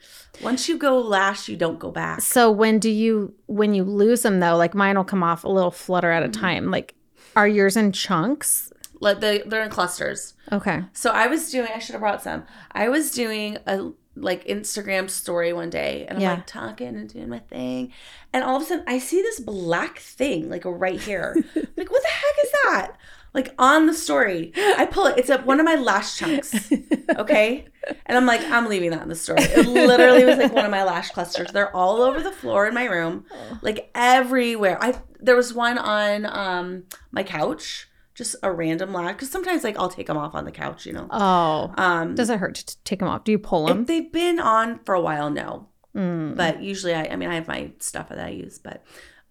S2: Once you go lash, you don't go back.
S1: So when do you when you lose them though? Like mine will come off a little flutter at a
S2: Mm-hmm.
S1: time. Like, are yours in chunks?
S2: Like they they're in clusters.
S1: Okay.
S2: So I was doing. I should have brought some. I was doing a like Instagram story one day, and I'm
S1: Yeah.
S2: like talking and doing my thing, and all of a sudden I see this black thing like right here. like what the heck is that? Like on the story, I pull it. It's a, one of my lash chunks. Okay, and I'm like, I'm leaving that in the story. It literally was like one of my lash clusters. They're all over the floor in my room, like everywhere. I there was one on um my couch. Just a random lash, because sometimes like I'll take them off on the couch, you know.
S1: Oh.
S2: Um,
S1: Does it hurt to take them off? Do you pull them?
S2: if they've been on for a while, no.
S1: Mm.
S2: But usually, I, I mean, I have my stuff that I use, but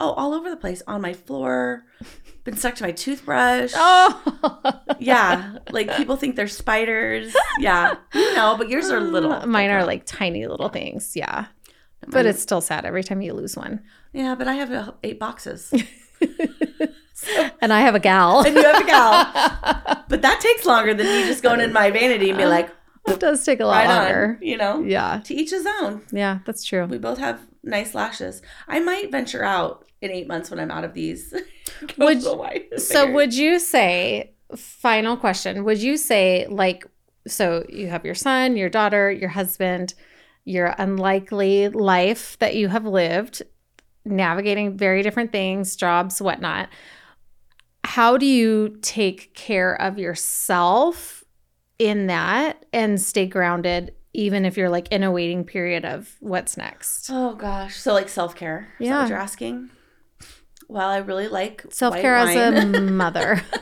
S2: oh, all over the place on my floor, been stuck to my toothbrush.
S1: Oh.
S2: Yeah, like people think they're spiders. Yeah, you know, but yours are little.
S1: Mm, mine are like tiny little things. Yeah.
S2: not.
S1: But it's still sad every time you lose one.
S2: yeah, but I have eight boxes,
S1: And I have a gal.
S2: and you have a gal. But that takes longer than me just going in my vanity and be uh-huh. like,
S1: it does take a lot
S2: right
S1: longer.
S2: on, you know.
S1: Yeah.
S2: To each his own.
S1: Yeah, that's true.
S2: We both have nice lashes. I might venture out in eight months when I'm out of these.
S1: Would-
S2: to the white
S1: So would you say final question, would you say like so you have your son, your daughter, your husband, your unlikely life that you have lived, navigating very different things, jobs, whatnot. How do you take care of yourself in that and stay grounded even if you're like in a waiting period of what's next?
S2: Oh gosh. So like self care. Is that
S1: Yeah.
S2: what you're asking? Well, I really like
S1: Self care as a mother.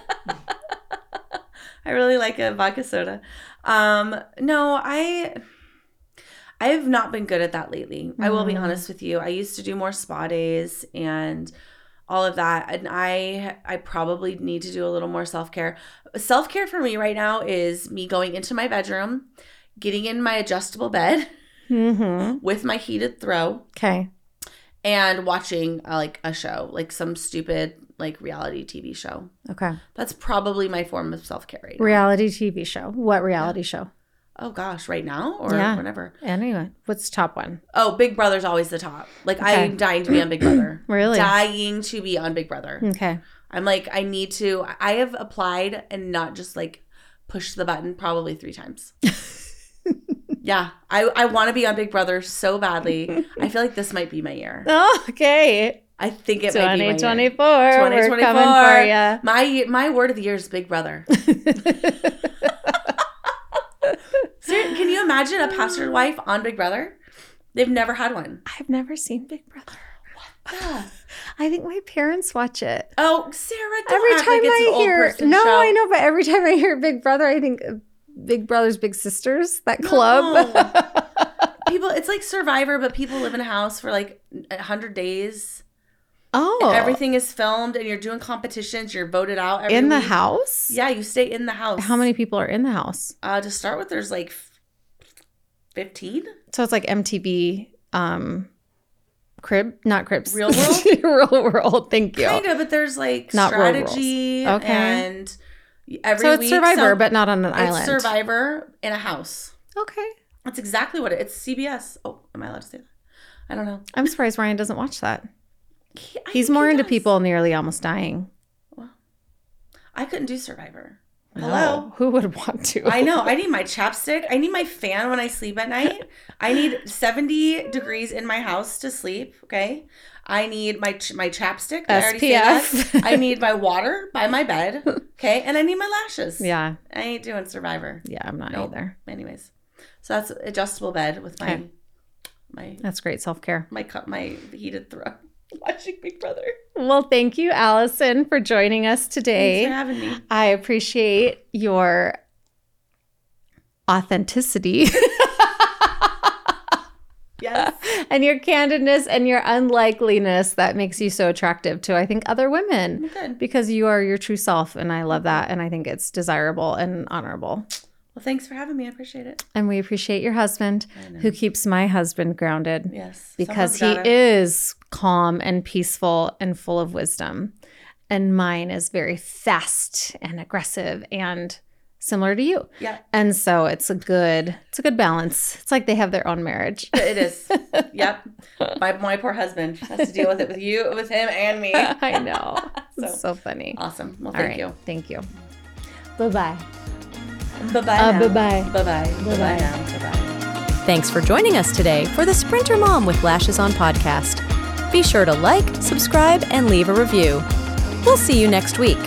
S2: I really like a vodka soda. Um, no, I I have not been good at that lately. I will be
S1: Mm.
S2: honest with you. I used to do more spa days and all of that and I I probably need to do a little more self-care. Self-care for me right now is me going into my bedroom, getting in my adjustable bed
S1: mm-hmm.
S2: with my heated throw
S1: Okay.
S2: And watching uh, like a show, like some stupid like reality TV show.
S1: Okay.
S2: That's probably my form of self-care right now.
S1: Reality TV show. What reality show?
S2: Oh gosh, right now or
S1: Yeah.
S2: whenever.
S1: Anyway, what's top one?
S2: Oh, Big Brother's always the top. Like
S1: Okay.
S2: I'm dying to be on Big Brother.
S1: Really?
S2: Dying to be on Big Brother.
S1: Okay.
S2: I'm like I need to I have applied and not just like pushed the button probably 3 times. yeah, I I want to be on Big Brother so badly. I feel like this might be my year.
S1: Oh, okay.
S2: I think it might be my
S1: 2024.
S2: year.
S1: We're coming for you.
S2: My my word of the year is Big Brother. Can you imagine a pastor wife on Big Brother? They've never had one.
S1: I've never seen Big Brother. I think my parents watch it.
S2: Oh, Sara,
S1: every time
S2: like it's
S1: I hear, no,
S2: show.
S1: I know, but every time I hear Big Brother, I think Big Brothers Big Sisters, that club.
S2: People, it's like Survivor, but people live in a house for like a hundred days.
S1: oh,
S2: And everything is filmed, and you're doing competitions. You're voted out every
S1: in the
S2: week.
S1: house.
S2: Yeah, you stay in the house.
S1: How many people are in the house?
S2: Uh, to start with, there's like fifteen.
S1: So it's like MTV, um, crib, not cribs,
S2: Real World?
S1: real world. Thank you.
S2: Kind of, but there's like
S1: Not
S2: strategy
S1: Okay.
S2: and every
S1: So it's
S2: week
S1: Survivor,
S2: some-
S1: but not on an
S2: it's
S1: island.
S2: Survivor in a house.
S1: Okay.
S2: That's exactly what it. It's CBS. Oh, am I allowed to say that? I don't know.
S1: I'm surprised Ryan doesn't watch that.
S2: He-
S1: He's more
S2: he
S1: into people nearly almost dying.
S2: Well, I couldn't do Survivor.
S1: No,
S2: Hello.
S1: who would want to?
S2: I know. I need my chapstick. I need my fan when I sleep at night. I need 70 degrees in my house to sleep. Okay. I need my ch- my chapstick. I already?
S1: SPF.
S2: I need my water by my bed. Okay. And I need my lashes.
S1: Yeah,
S2: I ain't doing Survivor.
S1: yeah, I'm not
S2: Nope.
S1: either.
S2: Anyways, so that's adjustable bed with my
S1: Okay.
S2: my
S1: That's great self care.
S2: my cup my heated throw. Watching Big Brother.
S1: Well, thank you, Alyson, for joining us
S2: Thanks
S1: today.
S2: for having me.
S1: I appreciate your authenticity
S2: Yes.
S1: and your candidness and your unlikeliness that makes you so attractive to, I think, other women
S2: Good.
S1: because you are your true self. And I love that. And I think it's desirable and honorable.
S2: Well, thanks for having me. I appreciate it.
S1: And we appreciate your husband who keeps my husband grounded.
S2: Yes.
S1: because he
S2: gotta-
S1: is calm and peaceful and full of wisdom. And mine is very fast and aggressive and similar to you.
S2: Yeah.
S1: And so it's a good it's a good balance. It's like they have their own marriage.
S2: It is. yep. My my poor husband has to deal with it with you, with him, and me.
S1: I know.
S2: So-
S1: so funny.
S2: Awesome. Well, thank
S1: right.
S2: you.
S1: Thank you. Bye-bye.
S2: Bye bye.
S1: Uh, bye-bye.
S2: Bye bye. Bye
S1: Bye-bye.
S2: bye. Bye bye.
S3: Thanks for joining us today for the Sprinter Mom with Lashes on podcast. Be sure to like, subscribe, and leave a review. We'll see you next week.